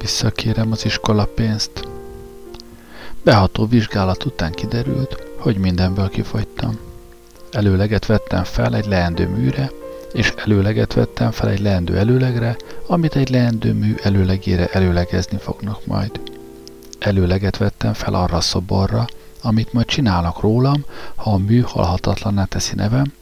Visszakérem az iskola pénzt. Beható vizsgálat után kiderült, hogy mindenből kifogytam. Előleget vettem fel egy leendő műre, és előleget vettem fel egy leendő előlegre, amit egy leendő mű előlegére előlegezni fognak majd. Előleget vettem fel arra a szoborra, amit majd csinálnak rólam, ha a mű halhatatlanná teszi nevem,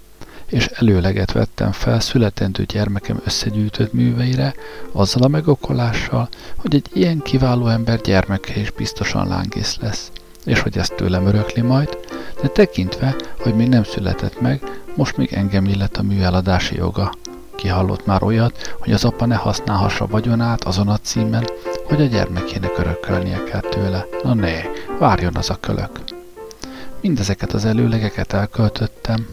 és előleget vettem fel születendő gyermekem összegyűjtött műveire, azzal a megokolással, hogy egy ilyen kiváló ember gyermeke is biztosan lángész lesz, és hogy ezt tőlem örökli majd, de tekintve, hogy még nem született meg, most még engem illet a mű eladási joga. Kihallott már olyat, hogy az apa ne használhassa vagyonát azon a címen, hogy a gyermekének örökölnie kell tőle. Na né, várjon az a kölök. Mindezeket az előlegeket elköltöttem,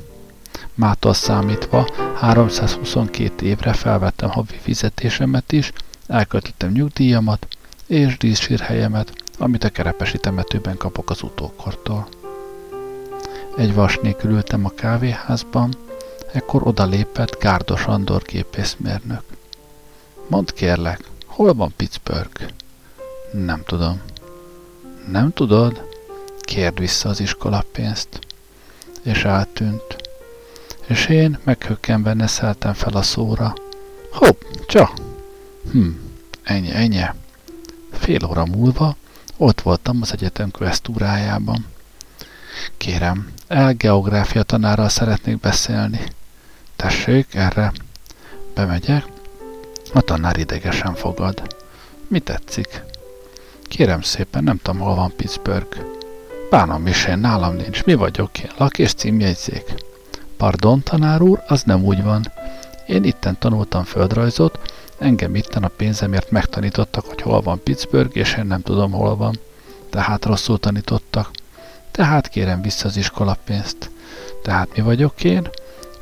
Mától számítva 322 évre felvettem havi fizetésemet is, elköltöttem nyugdíjamat és díszsírhelyemet, amit a kerepesi temetőben kapok az utókortól. Egy vas nélkül ültem a kávéházban, ekkor odalépett Gárdos Andor gépészmérnök. Mondd kérlek, hol van Pittsburgh? Nem tudom. Nem tudod? Kérd vissza az iskolapénzt. És eltűnt és én meghökkenve neszeltem fel a szóra. Hopp, csa! Hm, ennyi, ennyi. Fél óra múlva ott voltam az egyetem kvesztúrájában. Kérem, elgeográfia tanárral szeretnék beszélni. Tessék, erre. Bemegyek. A tanár idegesen fogad. Mi tetszik? Kérem szépen, nem tudom, hol van Pittsburgh. Bánom is én, nálam nincs. Mi vagyok én? Lak és címjegyzék. Pardon, tanár úr, az nem úgy van. Én itten tanultam földrajzot, engem itten a pénzemért megtanítottak, hogy hol van Pittsburgh, és én nem tudom, hol van. Tehát rosszul tanítottak. Tehát kérem vissza az iskolapénzt. Tehát mi vagyok én?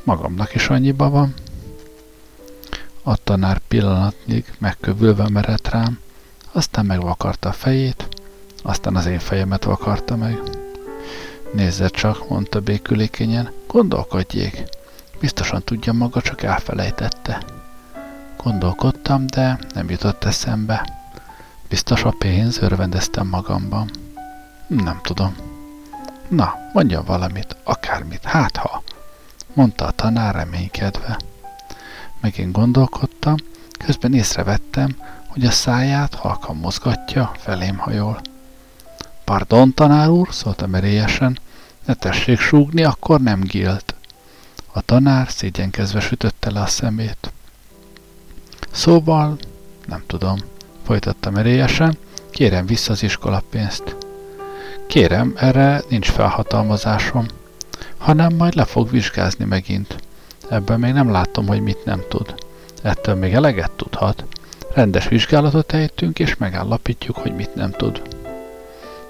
Magamnak is annyiba van. A tanár pillanatnyig megkövülve merett rám, aztán megvakarta a fejét, aztán az én fejemet vakarta meg. Nézze csak, mondta békülékenyen, gondolkodjék. Biztosan tudja maga, csak elfelejtette. Gondolkodtam, de nem jutott eszembe. Biztos a pénz, örvendeztem magamban. Nem tudom. Na, mondja valamit, akármit, hát ha, mondta a tanár reménykedve. Megint gondolkodtam, közben észrevettem, hogy a száját halkan mozgatja, felém hajol. Pardon, tanár úr, szóltam erélyesen, ne tessék súgni, akkor nem gilt. A tanár szégyenkezve sütötte le a szemét. Szóval, nem tudom, folytattam erélyesen, kérem vissza az iskolapénzt. Kérem, erre nincs felhatalmazásom, hanem majd le fog vizsgázni megint. Ebből még nem látom, hogy mit nem tud. Ettől még eleget tudhat. Rendes vizsgálatot ejtünk, és megállapítjuk, hogy mit nem tud.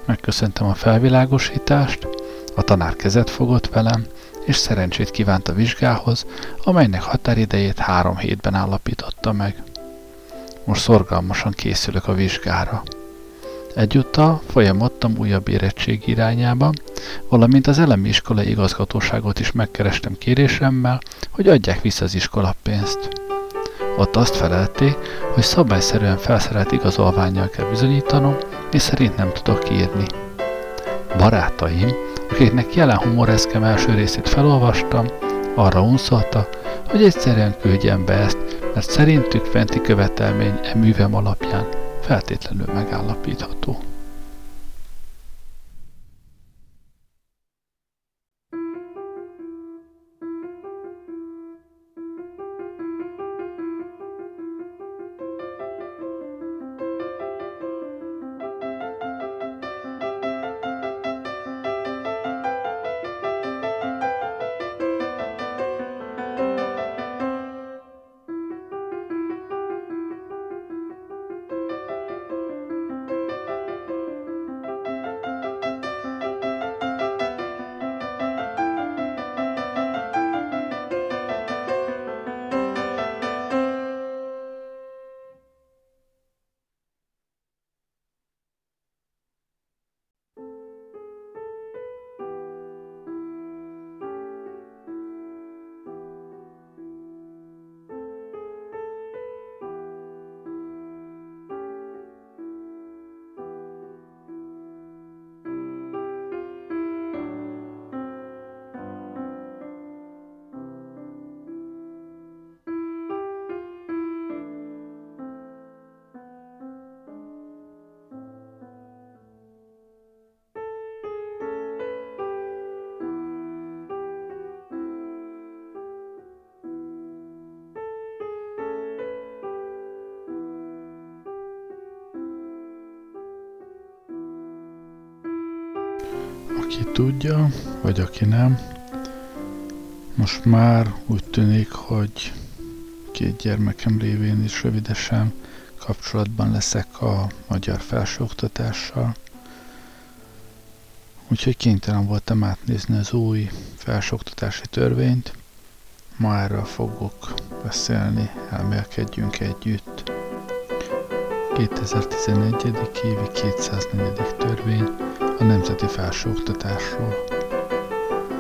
Megköszöntem a felvilágosítást, a tanár kezet fogott velem, és szerencsét kívánt a vizsgához, amelynek határidejét három hétben állapította meg. Most szorgalmasan készülök a vizsgára. Egyúttal folyamodtam újabb érettség irányába, valamint az elemi iskolai igazgatóságot is megkerestem kérésemmel, hogy adják vissza az iskolapénzt. Ott azt felelték, hogy szabályszerűen felszerelt igazolványjal kell bizonyítanom, és szerint nem tudok írni. Barátaim, akiknek jelen humoreszkem első részét felolvastam, arra unszolta, hogy egyszerűen küldjem be ezt, mert szerintük fenti követelmény e művem alapján feltétlenül megállapítható. Aki tudja, vagy aki nem, most már úgy tűnik, hogy két gyermekem révén is rövidesen kapcsolatban leszek a magyar felsőoktatással. Úgyhogy kénytelen voltam átnézni az új felsőoktatási törvényt. Ma erről fogok beszélni, elmélkedjünk együtt. 2011. évi 204. törvény a nemzeti felsőoktatásról.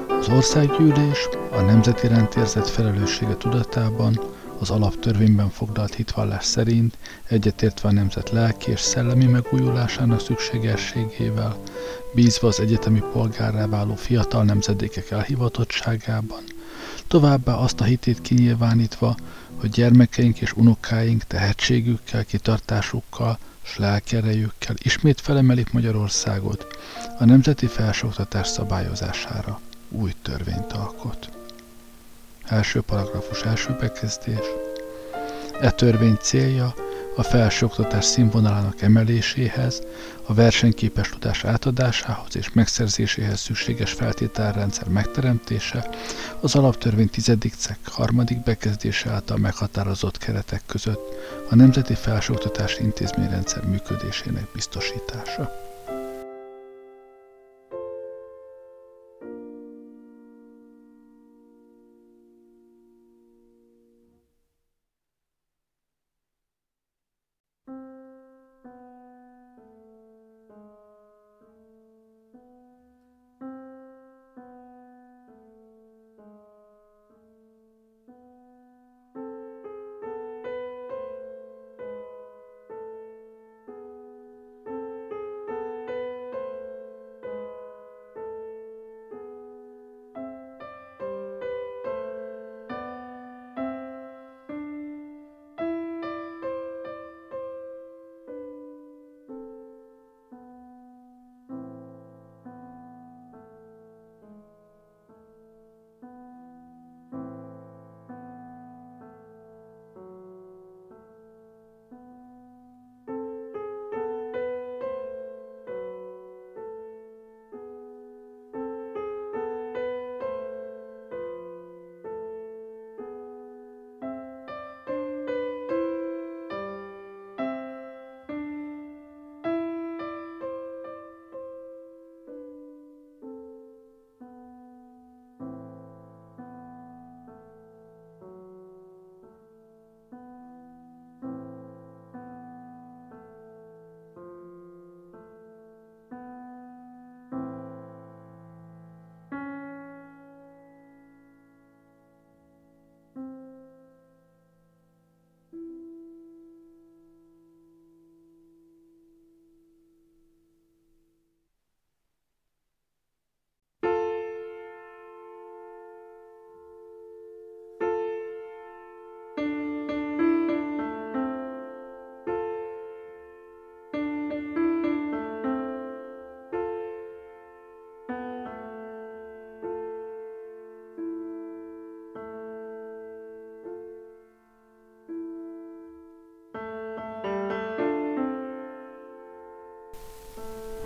Az országgyűlés a nemzeti rendérzet felelőssége tudatában az alaptörvényben foglalt hitvallás szerint egyetértve a nemzet lelki és szellemi megújulásának szükségességével, bízva az egyetemi polgárrá váló fiatal nemzedékek elhivatottságában, továbbá azt a hitét kinyilvánítva, hogy gyermekeink és unokáink tehetségükkel, kitartásukkal s lelkerejükkel ismét felemelik Magyarországot a nemzeti felsőoktatás szabályozására új törvényt alkot. Első paragrafus első bekezdés. E törvény célja a felsőoktatás színvonalának emeléséhez, a versenyképes tudás átadásához és megszerzéséhez szükséges feltételrendszer megteremtése, az alaptörvény tizedik cikk harmadik bekezdése által meghatározott keretek között a Nemzeti Felsőoktatási Intézményrendszer működésének biztosítása.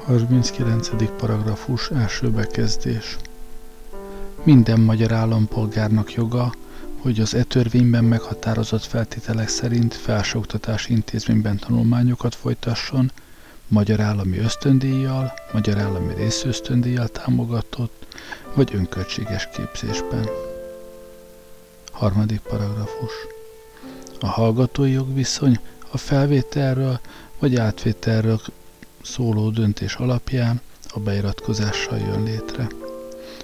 Harminckilencedik paragrafus első bekezdés. Minden magyar állampolgárnak joga, hogy az e törvényben meghatározott feltételek szerint felsőoktatási intézményben tanulmányokat folytasson, magyar állami ösztöndíjjal, magyar állami részösztöndíjjal támogatott, vagy önköltséges képzésben. Harmadik paragrafus. A hallgatói jogviszony a felvételről vagy átvételről szóló döntés alapján a beiratkozással jön létre.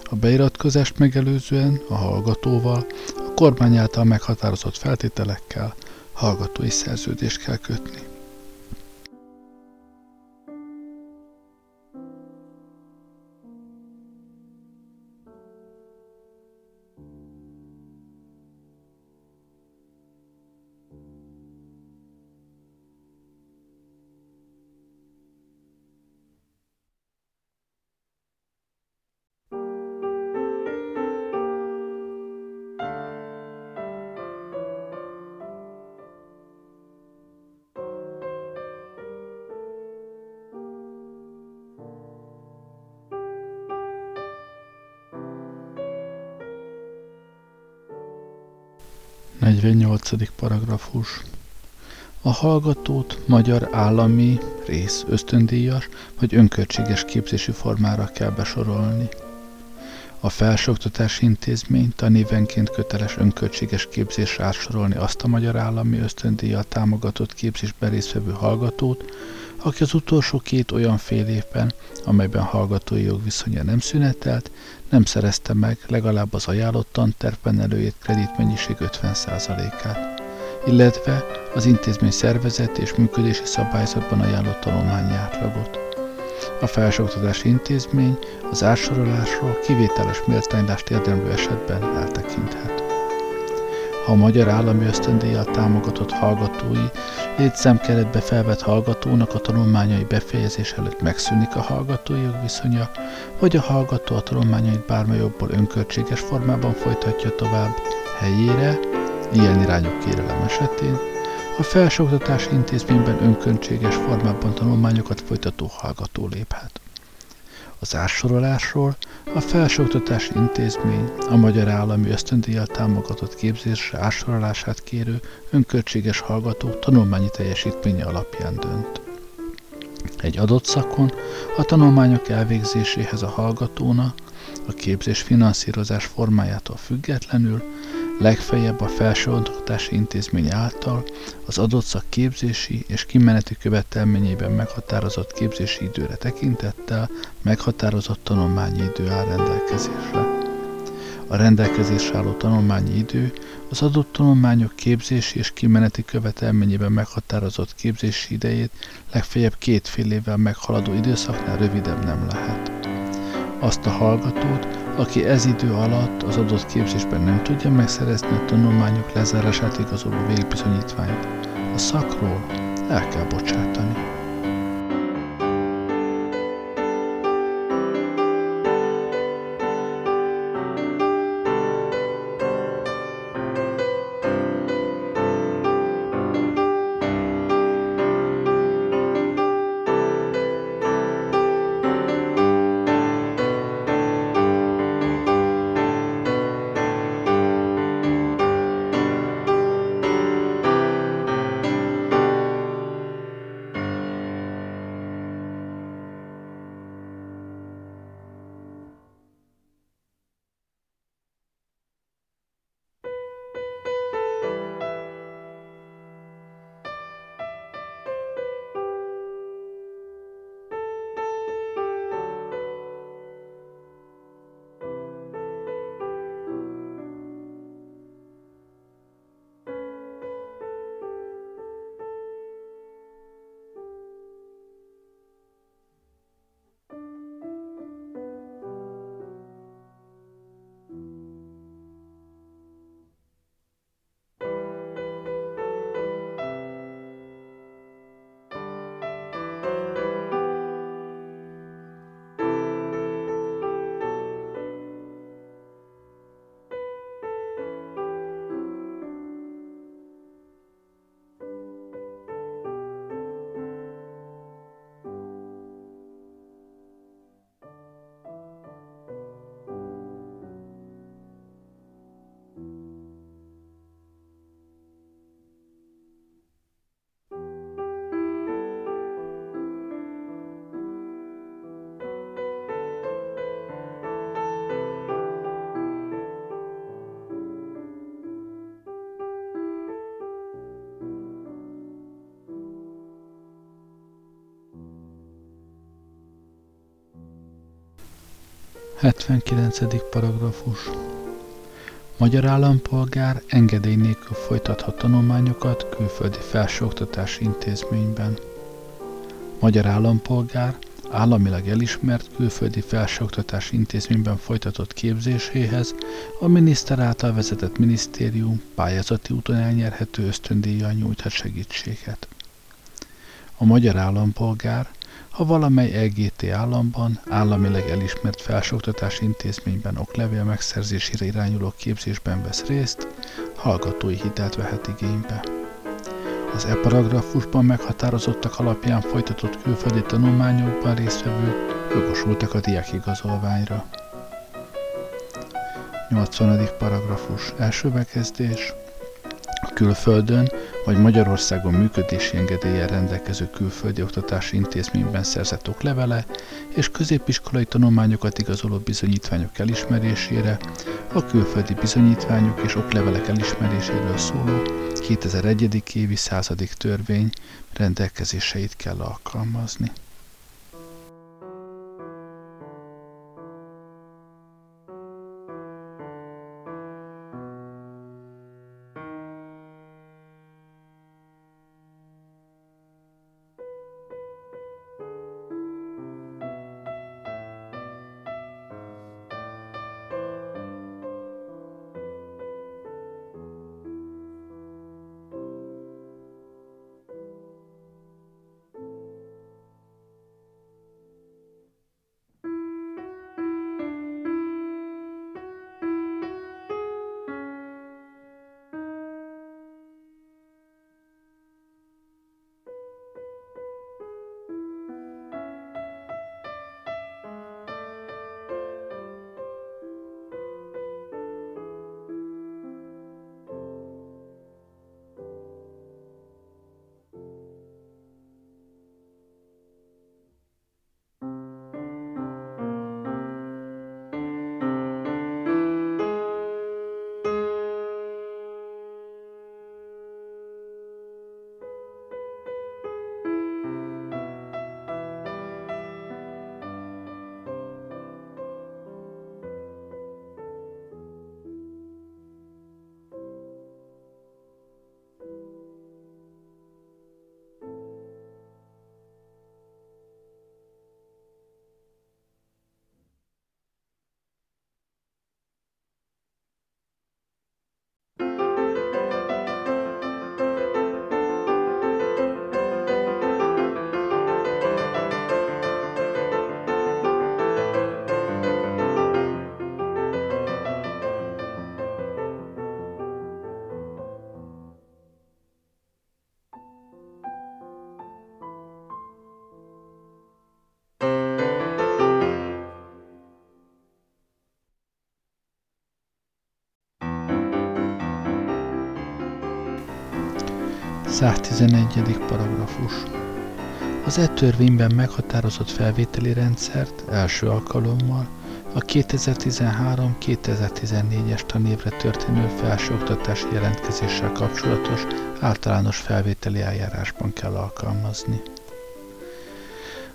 A beiratkozást megelőzően a hallgatóval a kormány által meghatározott feltételekkel hallgatói szerződést kell kötni. Paragrafus. A hallgatót magyar állami, rész, ösztöndíjas vagy önköltséges képzési formára kell besorolni. A felsőoktatási intézmény tanévenként köteles önköltséges képzésre átsorolni azt a magyar állami ösztöndíjjal támogatott képzésben résztvevő hallgatót, aki az utolsó két olyan fél évben, amelyben hallgatói jogviszonya nem szünetelt, nem szerezte meg legalább az ajánlott tantervben előírt kreditmennyiség 50%-át, illetve az intézmény szervezet és működési szabályzatban ajánlott tanulmányi átlagot. A felsőoktatási intézmény az átsorolásról kivételes méltánylást érdemlő esetben eltekinthet. Ha a magyar állami ösztöndíjjal támogatott hallgatói létszámkeretbe felvett hallgatónak a tanulmányai befejezés előtt megszűnik a hallgatói jogviszonya, vagy a hallgató a tanulmányait bármely jobból önköltséges formában folytatja tovább helyére, ilyen irányú kérelem esetén, a felsőoktatási intézményben önköltséges formában tanulmányokat folytató hallgató léphet. Az átsorolásról a felsőoktatási intézmény a Magyar Állami Ösztöndíjjal támogatott képzésre átsorolását kérő önköltséges hallgató tanulmányi teljesítménye alapján dönt. Egy adott szakon a tanulmányok elvégzéséhez a hallgatóna a képzés finanszírozás formájától függetlenül legfeljebb a felsőoktatási intézmény által az adott szak képzési és kimeneti követelményében meghatározott képzési időre tekintettel meghatározott tanulmányi idő áll rendelkezésre. A rendelkezésre álló tanulmányi idő az adott tanulmányok képzési és kimeneti követelményében meghatározott képzési idejét legfeljebb két fél évvel meghaladó időszaknál rövidebb nem lehet. Azt a hallgatót, aki ez idő alatt az adott képzésben nem tudja megszerezni a tanulmányok lezárását igazoló végbizonyítványt, a szakról el kell bocsátani. 79. paragrafus Magyar állampolgár engedély nélkül folytathat tanulmányokat külföldi felsőoktatási intézményben. Magyar állampolgár államilag elismert külföldi felsőoktatási intézményben folytatott képzéséhez a miniszter által vezetett minisztérium pályázati úton elnyerhető ösztöndíjjal nyújthat segítséget. A magyar állampolgár ha valamely LGT államban államileg elismert felsőoktatási intézményben oklevél megszerzésére irányuló képzésben vesz részt, hallgatói hitelt vehet igénybe. Az e paragrafusban meghatározottak alapján folytatott külföldi tanulmányokban résztvevők jogosultak a diákigazolványra. 80. paragrafus első bekezdés külföldön vagy Magyarországon működési engedéllyel rendelkező külföldi oktatási intézményben szerzett oklevele és középiskolai tanulmányokat igazoló bizonyítványok elismerésére, a külföldi bizonyítványok és oklevelek elismeréséről szóló 2001. évi századik törvény rendelkezéseit kell alkalmazni. 111. paragrafus Az e törvényben meghatározott felvételi rendszert első alkalommal a 2013-2014-es tanévre történő felsőoktatási jelentkezéssel kapcsolatos általános felvételi eljárásban kell alkalmazni.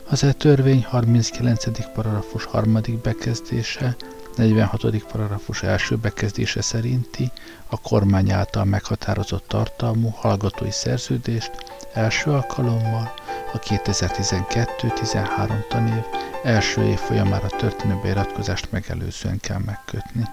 Az e törvény 39. paragrafus harmadik bekezdése 46. paragrafus első bekezdése szerinti a kormány által meghatározott tartalmú hallgatói szerződést első alkalommal a 2012-13 tanév első év folyamára történő beiratkozást megelőzően kell megkötni.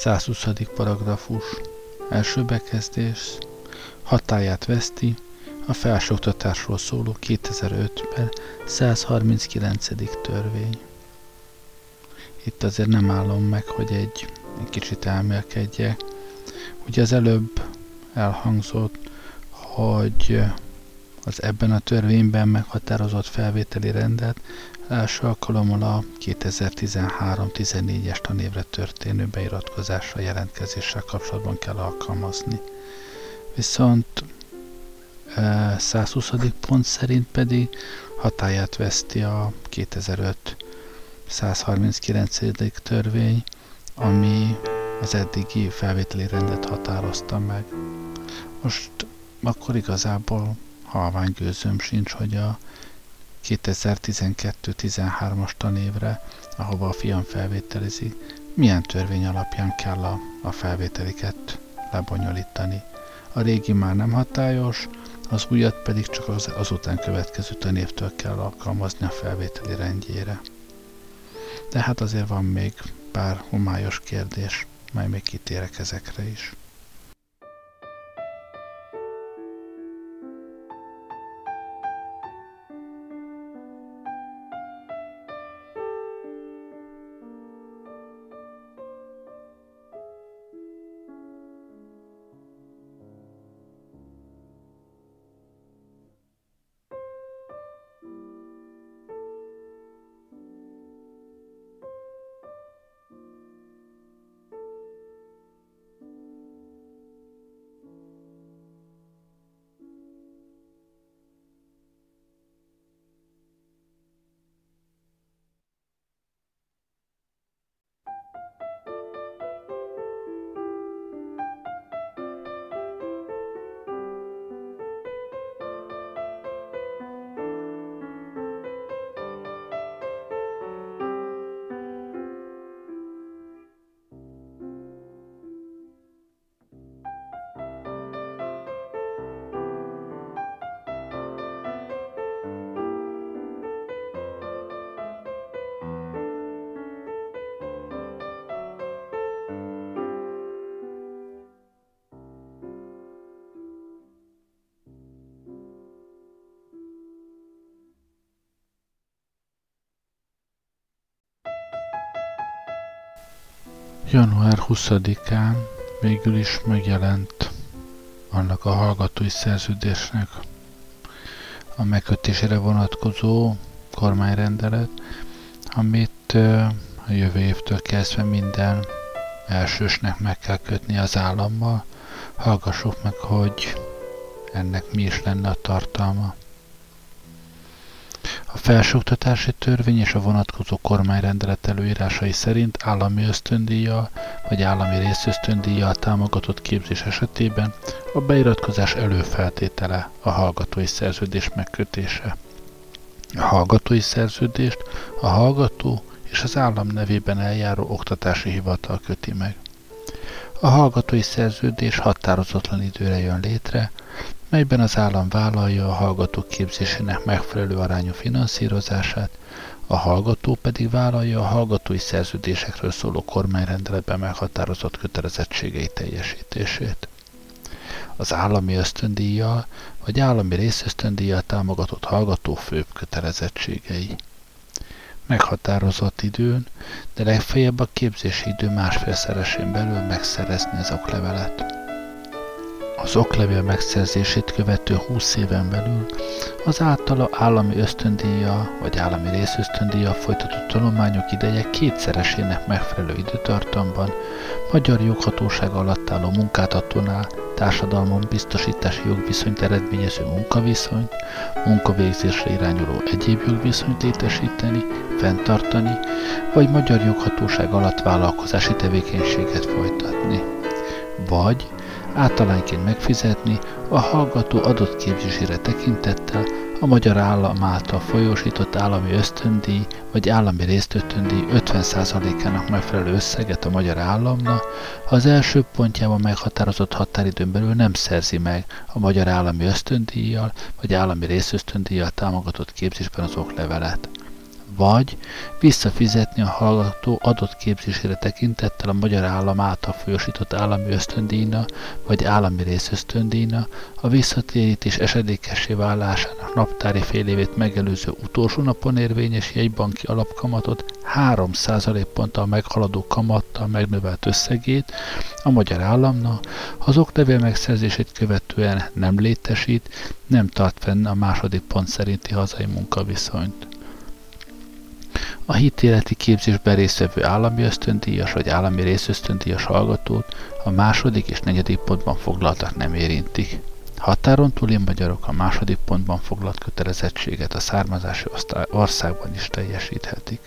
120. paragrafus. Első bekezdés. Hatáját veszti a felsőoktatásról szóló 2005-ben 139. törvény. Itt azért nem állom meg, hogy egy, egy kicsit elmélkedjek. Ugye az előbb elhangzott, hogy az ebben a törvényben meghatározott felvételi rendet első alkalommal a 2013-14-es tanévre történő beiratkozásra jelentkezéssel kapcsolatban kell alkalmazni. Viszont 120. pont szerint pedig hatáját veszti a 2005 139. törvény, ami az eddigi felvételi rendet határozta meg. Most akkor igazából halvány gőzöm sincs, hogy a 2012-13-as tanévre, ahova a fiam felvételizik, milyen törvény alapján kell a, a felvételiket lebonyolítani. A régi már nem hatályos, az újat pedig csak az, azután következő tanévtől kell alkalmazni a felvételi rendjére. De hát azért van még pár homályos kérdés, majd még kitérek ezekre is. 20-án végül is megjelent annak a hallgatói szerződésnek a megkötésére vonatkozó kormányrendelet, amit a jövő évtől kezdve minden elsősnek meg kell kötni az állammal. Hallgassuk meg, hogy ennek mi is lenne a tartalma. A felsőoktatási törvény és a vonatkozó kormányrendelet előírásai szerint állami ösztöndíjjal vagy állami részösztöndíjjal támogatott képzés esetében a beiratkozás előfeltétele a hallgatói szerződés megkötése. A hallgatói szerződést a hallgató és az állam nevében eljáró oktatási hivatal köti meg. A hallgatói szerződés határozatlan időre jön létre, melyben az állam vállalja a hallgatók képzésének megfelelő arányú finanszírozását, a hallgató pedig vállalja a hallgatói szerződésekről szóló kormányrendeletben meghatározott kötelezettségei teljesítését. Az állami ösztöndíjjal vagy állami részösztöndíjjal támogatott hallgató főbb kötelezettségei. Meghatározott időn, de legfeljebb a képzési idő másfélszeresén belül megszerezni az oklevelet. Az oklevél megszerzését követő 20 éven belül az általa állami ösztöndíja vagy állami részösztöndíja folytatott tanulmányok ideje kétszeresének megfelelő időtartamban magyar joghatóság alatt álló munkáltatónál társadalmon biztosítási jogviszonyt eredményező munkaviszonyt, munkavégzésre irányuló egyéb jogviszonyt létesíteni, fenntartani, vagy magyar joghatóság alatt vállalkozási tevékenységet folytatni. Vagy általánként megfizetni a hallgató adott képzésére tekintettel a magyar állam által folyósított állami ösztöndíj vagy állami résztötöndíj 50%-ának megfelelő összeget a magyar államna, ha az első pontjában meghatározott határidőn belül nem szerzi meg a magyar állami ösztöndíjjal vagy állami részösztöndíjjal támogatott képzésben az oklevelet vagy visszafizetni a hallgató adott képzésére tekintettel a magyar állam által folyosított állami ösztöndíjna vagy állami részösztöndíjna a visszatérítés esedékessé válásának naptári fél évét megelőző utolsó napon érvényes jegybanki alapkamatot 3% ponttal meghaladó kamattal megnövelt összegét a magyar államna, az oklevél megszerzését követően nem létesít, nem tart fenn a második pont szerinti hazai munkaviszonyt. A hitéleti képzésben résztvevő állami ösztöndíjas vagy állami részösztöndíjas hallgatót a második és negyedik pontban foglaltak nem érintik. Határon túli magyarok a második pontban foglalt kötelezettséget a származási országban is teljesíthetik.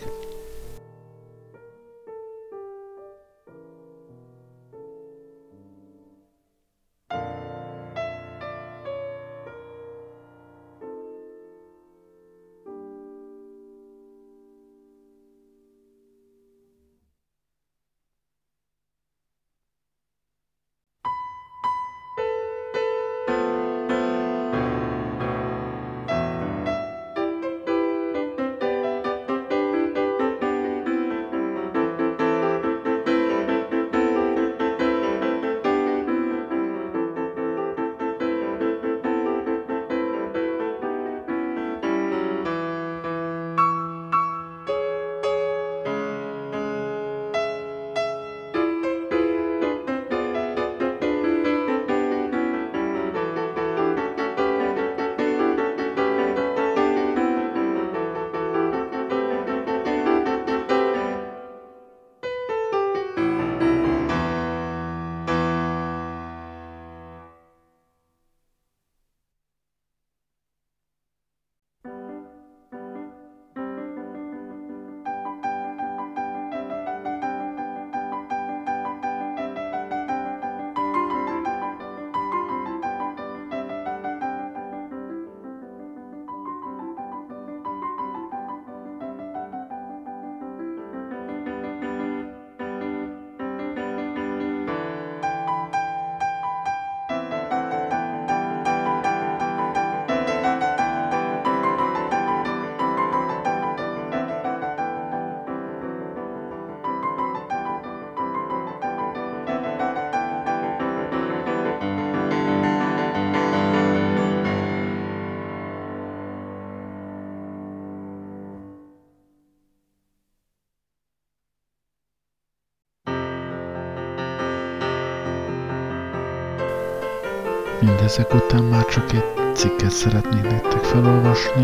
Mindezek után már csak egy cikket szeretnék nektek felolvasni,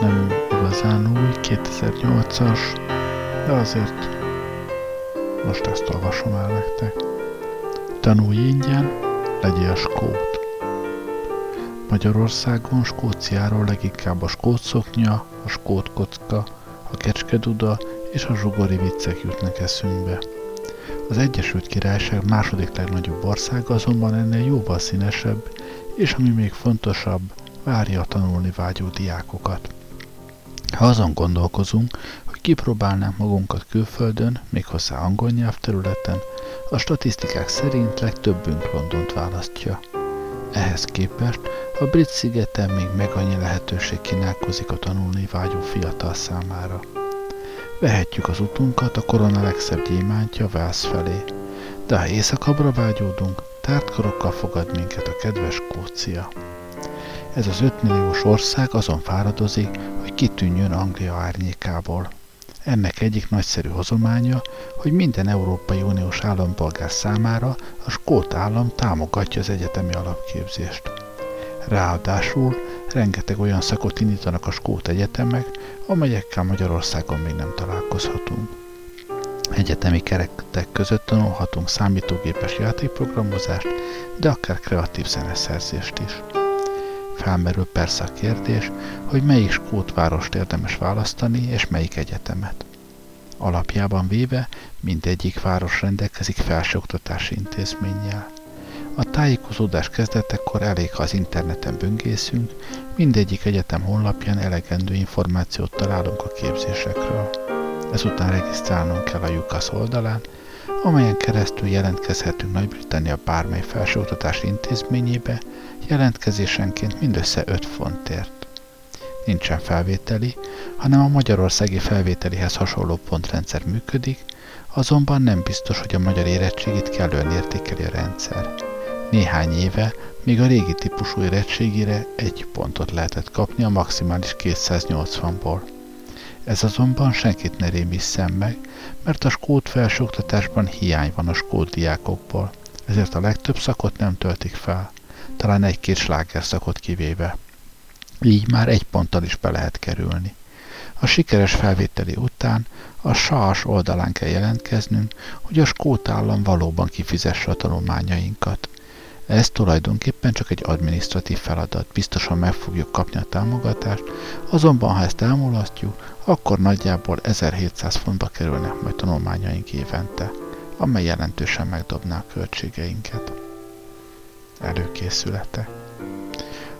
nem igazán új, 2008-as, de azért most ezt olvasom el nektek. Tanulj ingyen, legyél skót. Magyarországon Skóciáról leginkább a skótszoknya, a skótkocka, a kecskeduda és a zsugori viccek jutnak eszünkbe. Az Egyesült Királyság második legnagyobb országa azonban ennél jóval színesebb, és ami még fontosabb, várja a tanulni vágyó diákokat. Ha azon gondolkozunk, hogy kipróbálnánk magunkat külföldön, méghozzá angol nyelvterületen, a statisztikák szerint legtöbbünk Londont választja. Ehhez képest a brit szigeten még meg annyi lehetőség kínálkozik a tanulni vágyó fiatal számára. Vehetjük az utunkat a korona legszebb gyémántja Wales felé, de ha éjszakabbra vágyódunk, tártkarokkal fogad minket a kedves Skócia. Ez az 5 milliós ország azon fáradozik, hogy kitűnjön Anglia árnyékából. Ennek egyik nagyszerű hozománya, hogy minden Európai Uniós állampolgár számára a skót állam támogatja az egyetemi alapképzést. Ráadásul rengeteg olyan szakot indítanak a skót egyetemek, amelyekkel Magyarországon még nem találkozhatunk. Egyetemi keretek között tanulhatunk számítógépes játékprogramozást, de akár kreatív zeneszerzést is. Felmerül persze a kérdés, hogy melyik skót várost érdemes választani, és melyik egyetemet. Alapjában véve mindegyik város rendelkezik felsőoktatási intézménnyel. A tájékozódás kezdetekor elég, ha az interneten böngészünk, mindegyik egyetem honlapján elegendő információt találunk a képzésekről. Ezután regisztrálnunk kell a UCAS oldalán, amelyen keresztül jelentkezhetünk Nagy-Britannia bármely felsőoktatási intézményébe, jelentkezésenként mindössze 5 fontért. Nincsen felvételi, hanem a magyarországi felvételihez hasonló pontrendszer működik, azonban nem biztos, hogy a magyar érettségit kellően értékeli a rendszer. Néhány éve még a régi típusú érettségére egy pontot lehetett kapni a maximális 280-ból. Ez azonban senkit ne rémisszen meg, mert a skót felsőoktatásban hiány van a skót diákokból, ezért a legtöbb szakot nem töltik fel, talán egy-két szakot kivéve. Így már egy ponttal is be lehet kerülni. A sikeres felvételi után a SAS oldalán kell jelentkeznünk, hogy a skót állam valóban kifizesse a tanulmányainkat. Ez tulajdonképpen csak egy administratív feladat, biztosan meg fogjuk kapni a támogatást, azonban ha ezt elmulasztjuk, akkor nagyjából 1700 fontba kerülnek majd tanulmányaink évente, amely jelentősen megdobná a költségeinket. Előkészülete.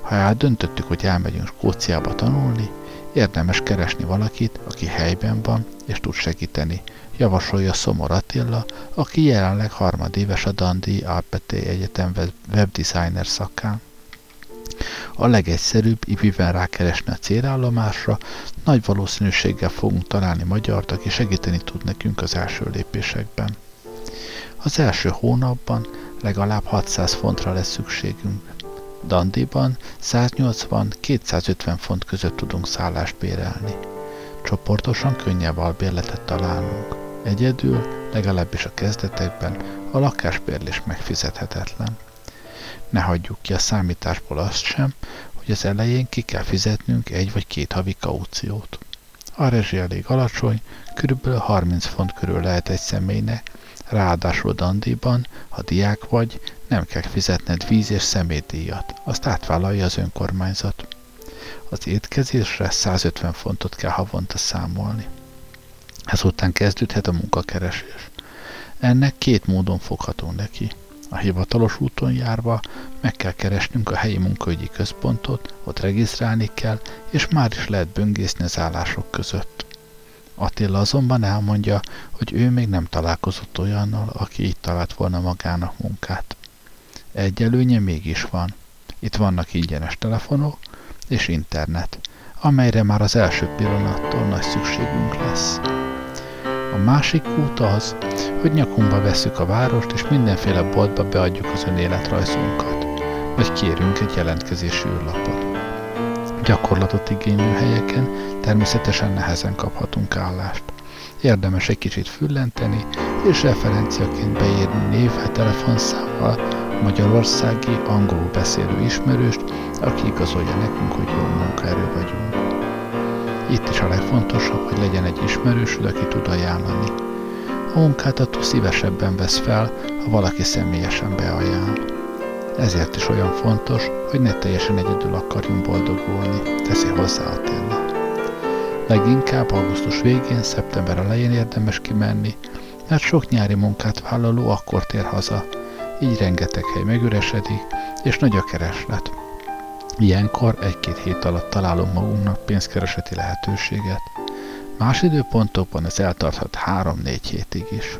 Ha eldöntöttük, hogy elmegyünk Skóciába tanulni, érdemes keresni valakit, aki helyben van és tud segíteni, javasolja Szomor Attila, aki jelenleg harmadéves a Dundee Alpete Egyetem webdesigner szakán. A legegyszerűbb, ipiben rákeresni a célállomásra, nagy valószínűséggel fogunk találni magyart, aki segíteni tud nekünk az első lépésekben. Az első hónapban legalább 600 fontra lesz szükségünk. Dandiban 180-250 font között tudunk szállást bérelni. Csoportosan könnyebb albérletet találnunk. Egyedül, legalábbis a kezdetekben, a lakásbérlés megfizethetetlen. Ne hagyjuk ki a számításból azt sem, hogy az elején ki kell fizetnünk egy vagy két havi kauciót. A rezsi elég alacsony, kb. 30 font körül lehet egy személynek, ráadásul Dandiban, ha diák vagy, nem kell fizetned víz és szemétdíjat, azt átvállalja az önkormányzat. Az étkezésre 150 fontot kell havonta számolni. Ezután kezdődhet a munkakeresés. Ennek két módon fogható neki. A hivatalos úton járva meg kell keresnünk a helyi munkaügyi központot, ott regisztrálni kell, és már is lehet böngészni az állások között. Attila azonban elmondja, hogy ő még nem találkozott olyannal, aki így talált volna magának munkát. Egy előnye mégis van. Itt vannak ingyenes telefonok és internet, amelyre már az első pillanattól nagy szükségünk lesz. A másik út az, hogy nyakunkba vesszük a várost, és mindenféle boltba beadjuk az önéletrajzunkat, vagy kérünk egy jelentkezési űrlapot. Gyakorlatot igénylő helyeken természetesen nehezen kaphatunk állást. Érdemes egy kicsit füllenteni, és referenciaként beírni névvel, telefonszámmal magyarországi angolul beszélő ismerőst, aki igazolja nekünk, hogy jó munkaerő vagyunk. Itt is a legfontosabb, hogy legyen egy ismerősöd, aki tud ajánlani. A munkáltató szívesebben vesz fel, ha valaki személyesen beajánl. Ezért is olyan fontos, hogy ne teljesen egyedül akarjunk boldogulni, teszi hozzá Attila. Leginkább augusztus végén, szeptember elején érdemes kimenni, mert sok nyári munkát vállaló akkor tér haza, így rengeteg hely megüresedik, és nagy a kereslet. Ilyenkor egy-két hét alatt találunk magunknak pénzkereseti lehetőséget. Más időpontokban ez eltarthat 3-4 hétig is.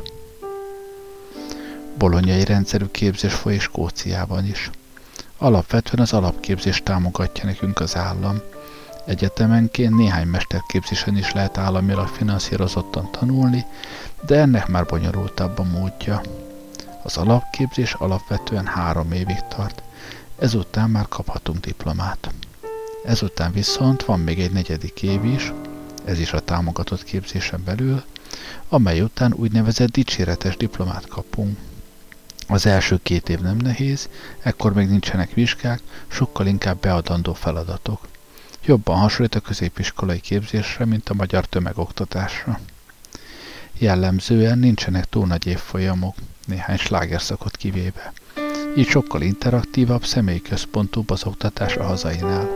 Bolonyai rendszerű képzés folyik Skóciában is. Alapvetően az alapképzést támogatja nekünk az állam. Egyetemenként néhány mesterképzésen is lehet államilag finanszírozottan tanulni, de ennek már bonyolultabb a módja. Az alapképzés alapvetően három évig tart, ezután már kaphatunk diplomát. Ezután viszont van még egy negyedik év is, ez is a támogatott képzésen belül, amely után úgynevezett dicséretes diplomát kapunk. Az első két év nem nehéz, ekkor még nincsenek vizsgák, sokkal inkább beadandó feladatok. Jobban hasonlít a középiskolai képzésre, mint a magyar tömegoktatásra. Jellemzően nincsenek túl nagy évfolyamok, néhány slágerszakot kivéve. Így sokkal interaktívabb, személyközpontúbb az oktatás a hazainál.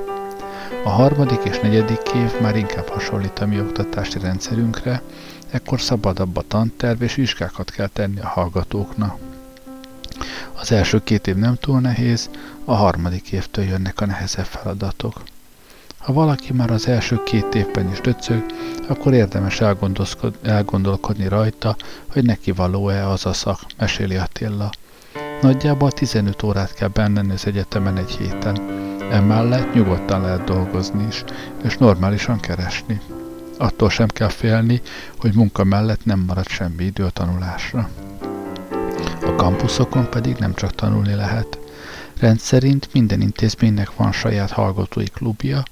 A harmadik és negyedik év már inkább hasonlít a mi oktatási rendszerünkre, ekkor szabadabb a tanterv és vizsgákat kell tenni a hallgatóknak. Az első két év nem túl nehéz, a harmadik évtől jönnek a nehezebb feladatok. Ha valaki már az első két évben is döcög, akkor érdemes elgondolkodni rajta, hogy neki való-e az a szak, meséli Attila. Nagyjából 15 órát kell bennenni az egyetemen egy héten. Emellett nyugodtan lehet dolgozni is, és normálisan keresni. Attól sem kell félni, hogy munka mellett nem marad semmi idő a tanulásra. A kampuszokon pedig nem csak tanulni lehet. Rendszerint minden intézménynek van saját hallgatói klubja,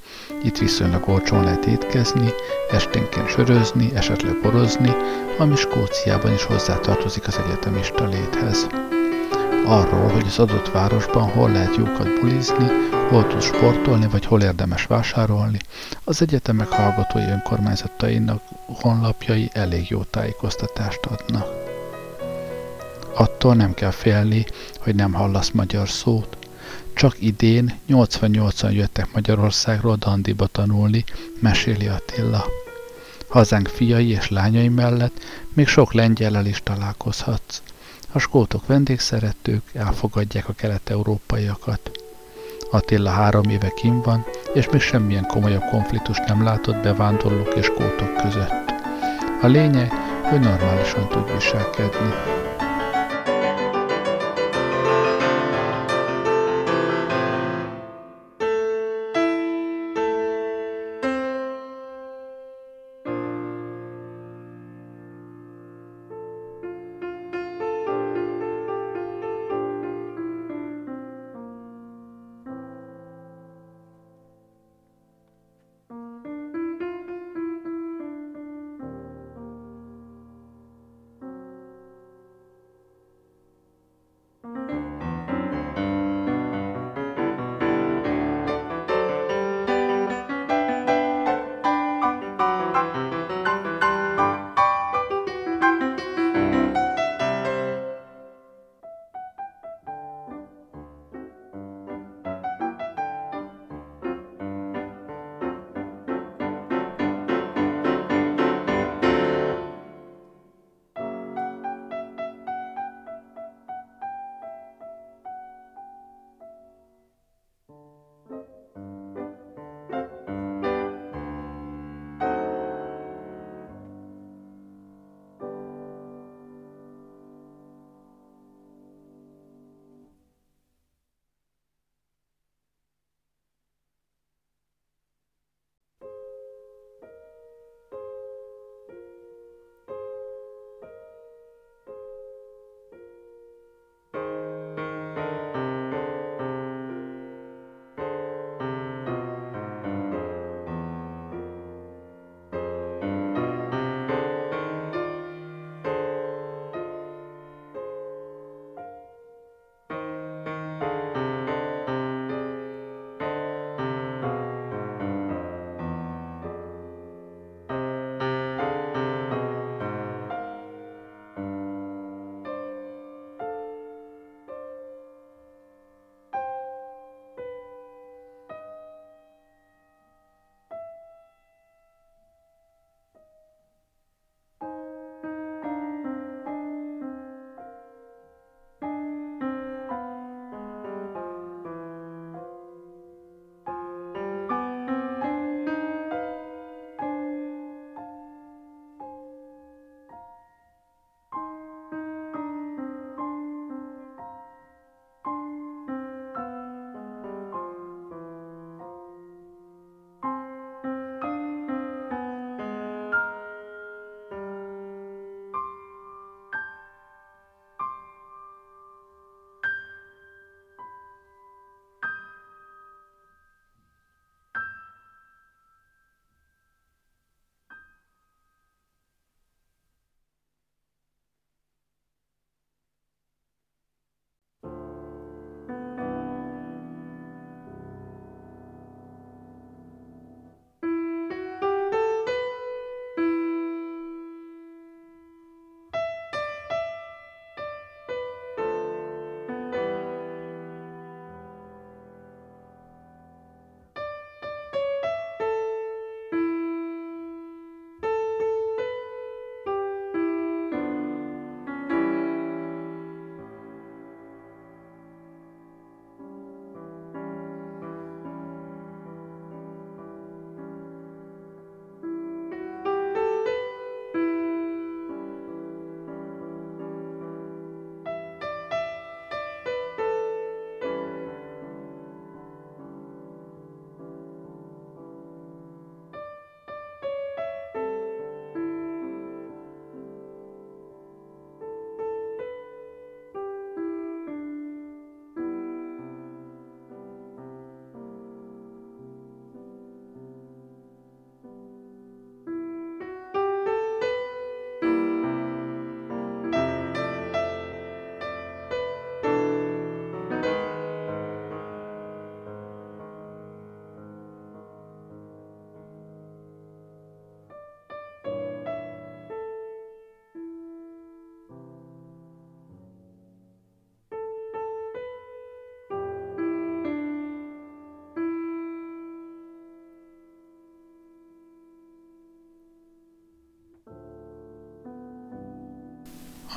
itt viszonylag olcsón lehet étkezni, esténként sörözni, esetleg borozni, ami Skóciában is hozzátartozik az egyetemista léthez. Arról, hogy az adott városban hol lehet jókat bulizni, hol tud sportolni, vagy hol érdemes vásárolni. Az egyetemek hallgatói önkormányzatainak honlapjai elég jó tájékoztatást adnak. Attól nem kell félni, hogy nem hallasz magyar szót. Csak idén 88-an jöttek Magyarországról Dandiba tanulni, meséli Attila. Hazánk fiai és lányai mellett még sok lengyellel is találkozhatsz. A skótok vendégszeretők elfogadják a kelet-európaiakat. Attila három éve kim van, és még semmilyen komolyabb konfliktus nem látott bevándorlók és skótok között. A lényeg, hogy normálisan tud viselkedni.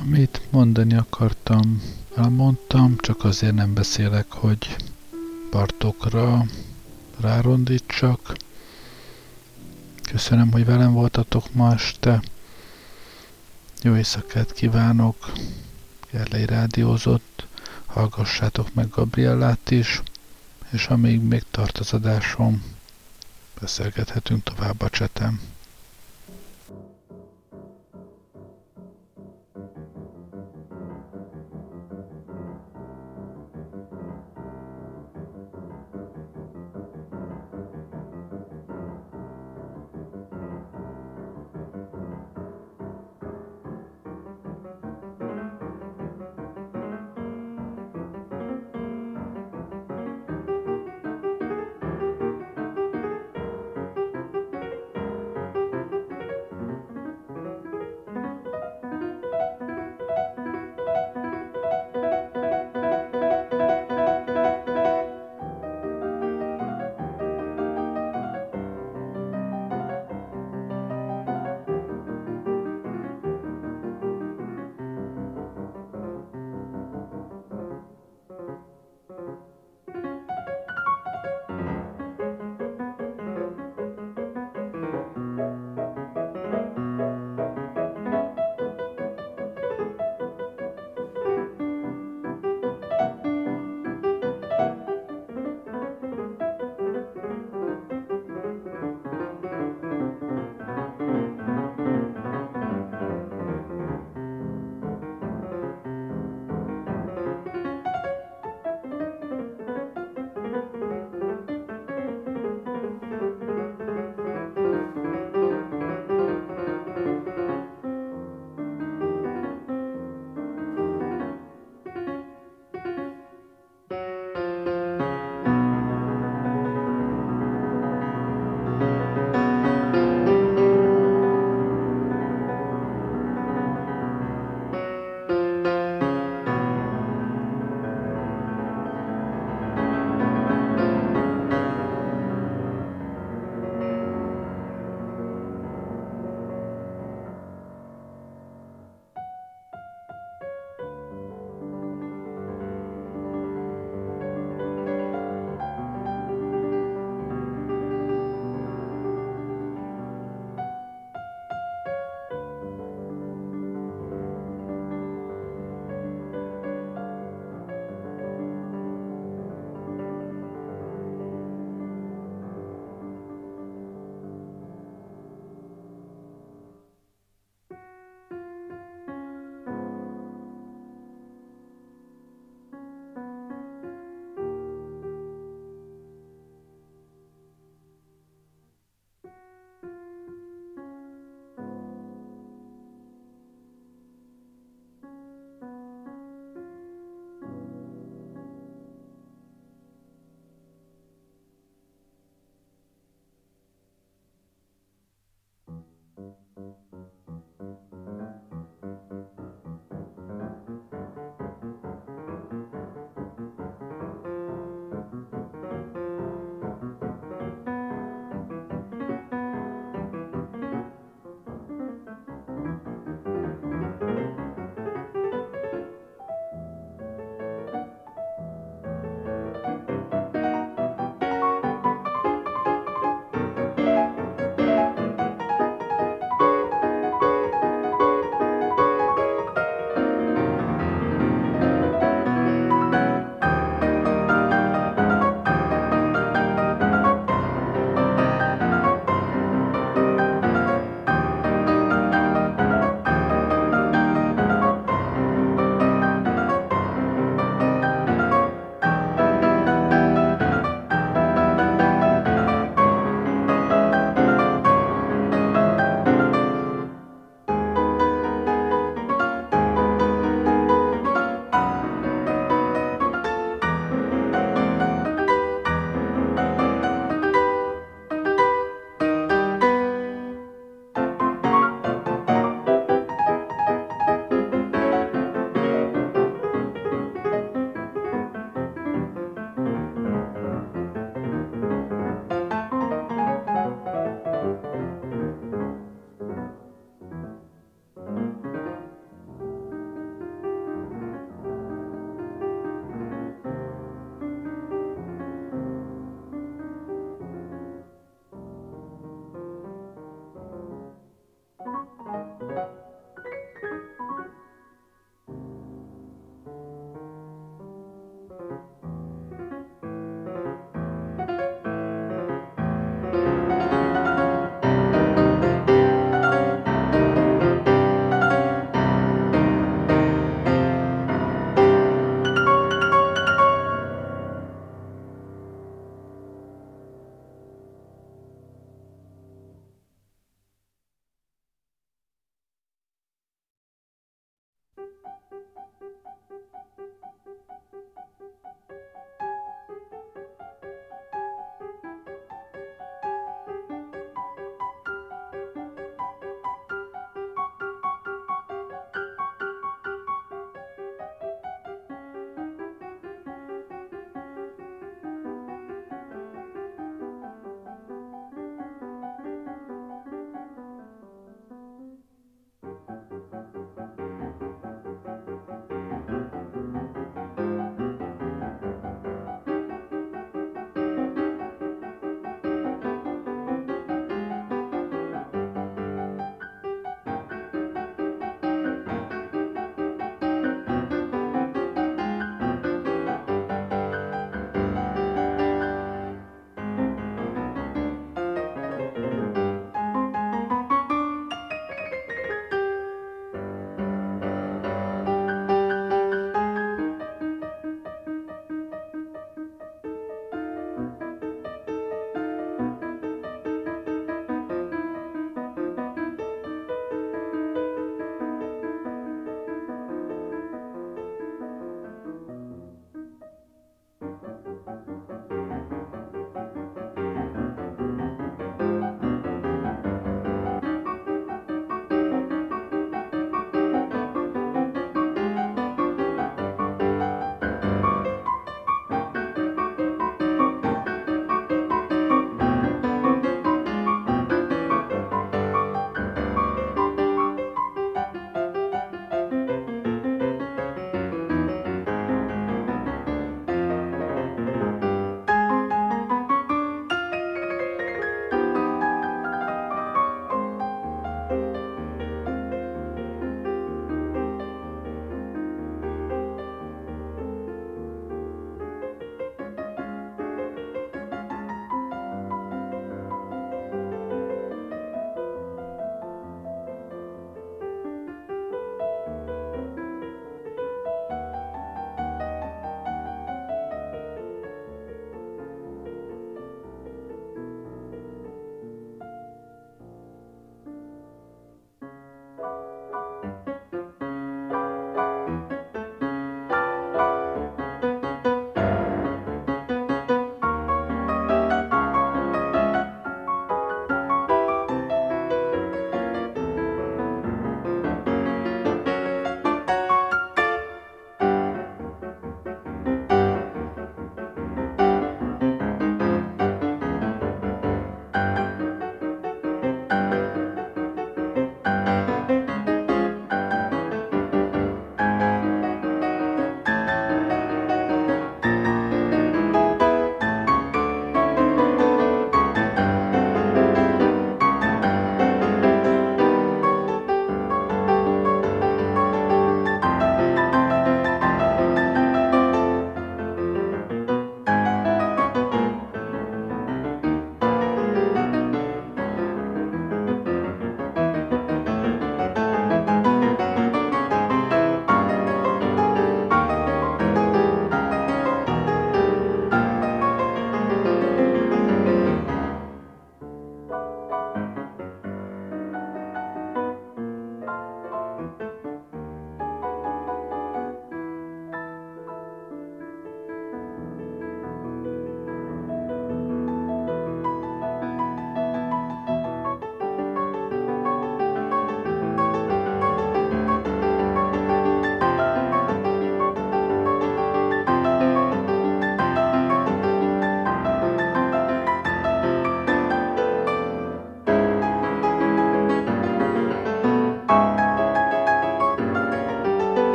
Amit mondani akartam, elmondtam, csak azért nem beszélek, hogy partokra rárondítsak. Köszönöm, hogy velem voltatok ma este. Jó éjszakát kívánok. Gerlei rádiózott. Hallgassátok meg Gabriellát is. És amíg még tart az adásom, beszélgethetünk tovább a csetem.